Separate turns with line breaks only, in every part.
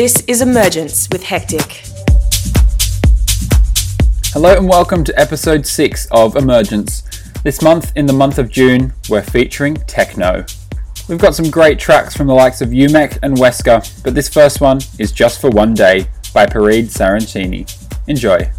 This is Emergence with Hectic.
Hello and welcome to episode 6 of Emergence. This month, in the month of June, we're featuring techno. We've got some great tracks from the likes of Umek and Wesker, but this first one is Just for One Day by Paride Sarantini. Enjoy.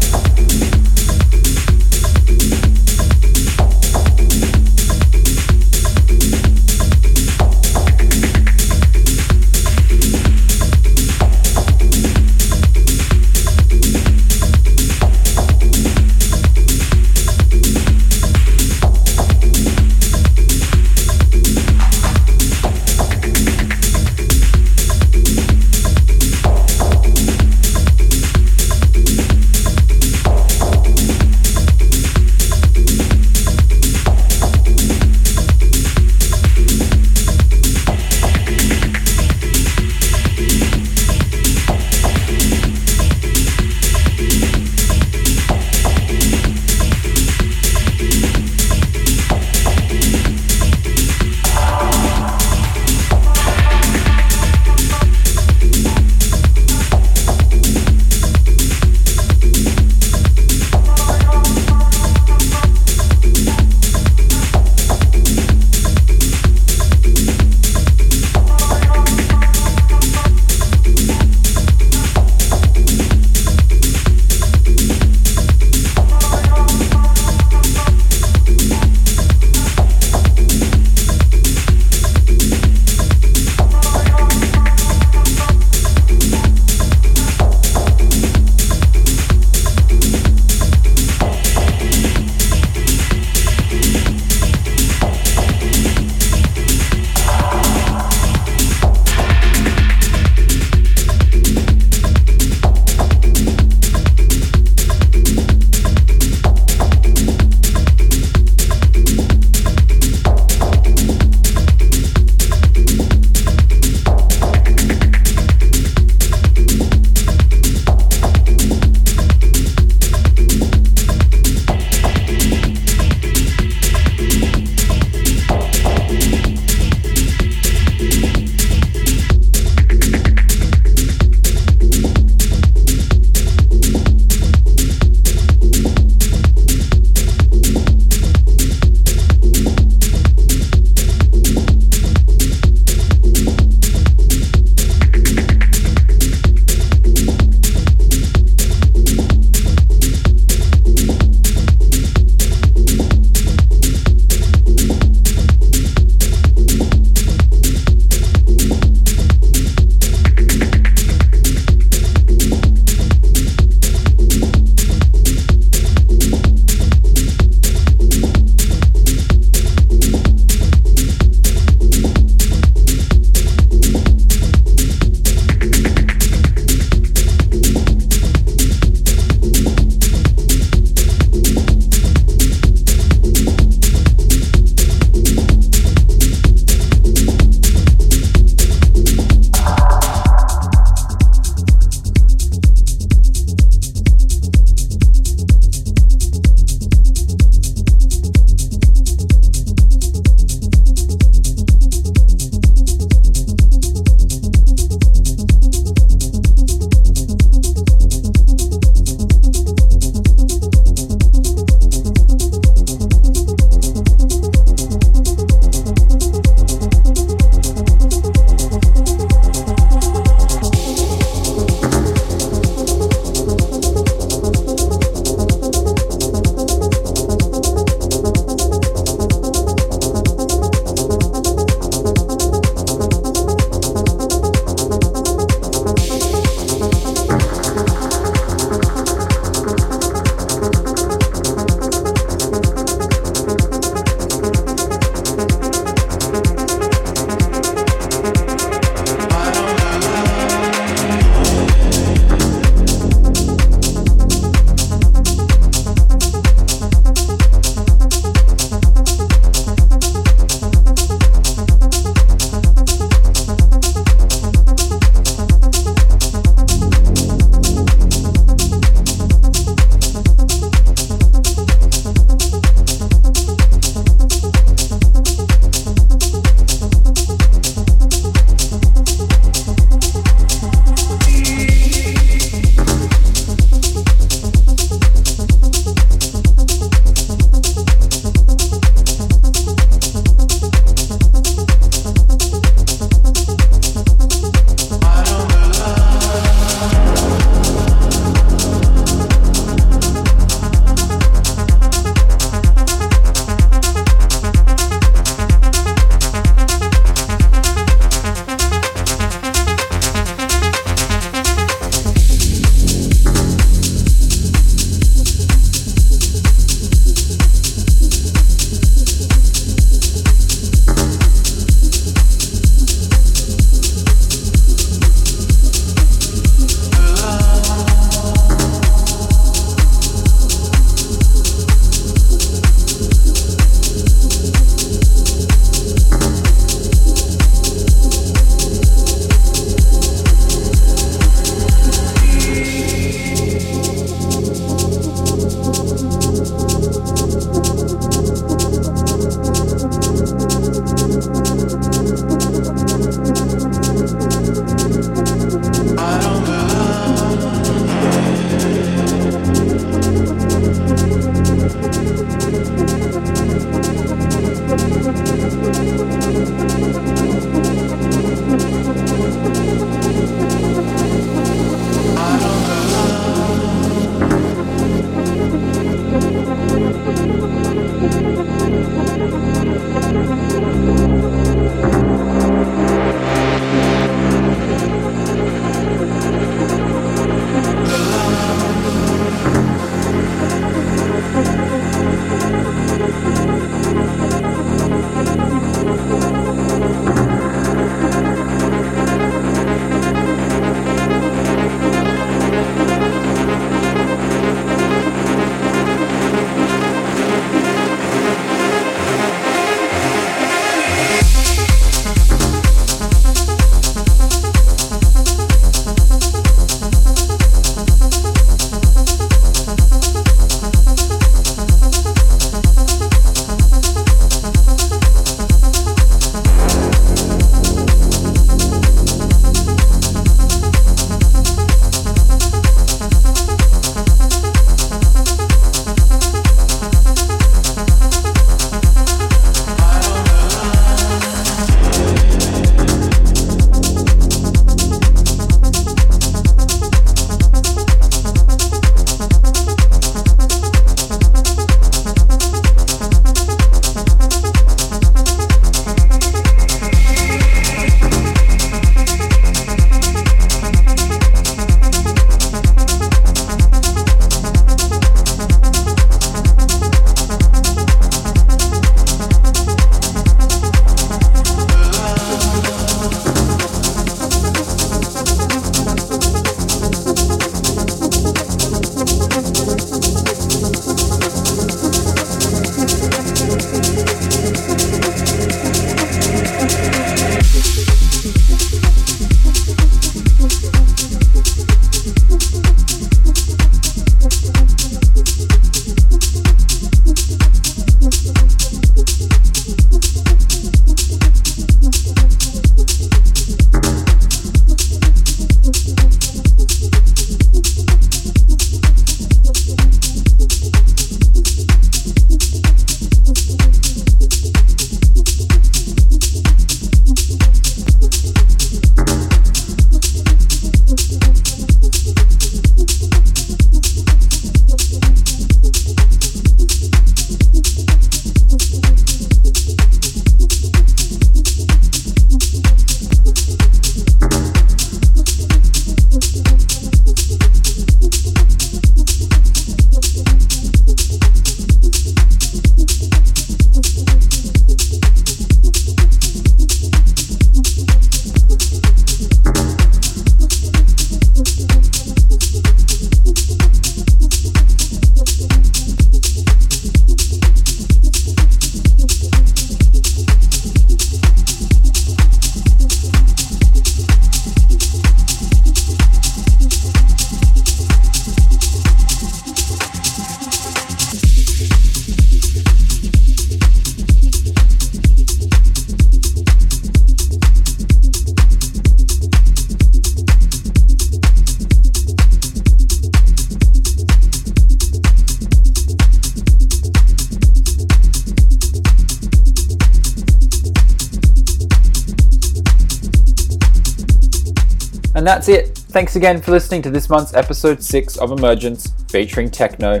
That's it. Thanks again for listening to this month's episode 6 of Emergence featuring Techno.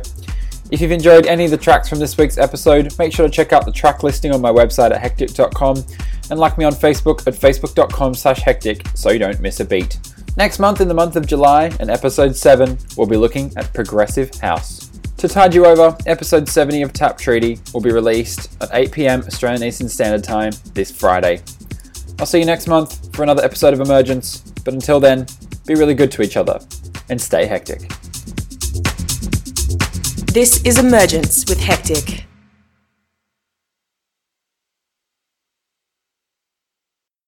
If you've enjoyed any of the tracks from this week's episode, make sure to check out the track listing on my website at hectic.com and like me on Facebook at facebook.com slash hectic so you don't miss a beat. Next month, in the month of July, in episode 7, we'll be looking at Progressive House. To tide you over, episode 70 of Tap Treaty will be released at 8pm Australian Eastern Standard Time this Friday. I'll see you next month for another episode of Emergence, but until then, be really good to each other and stay hectic.
This is Emergence with Hectic.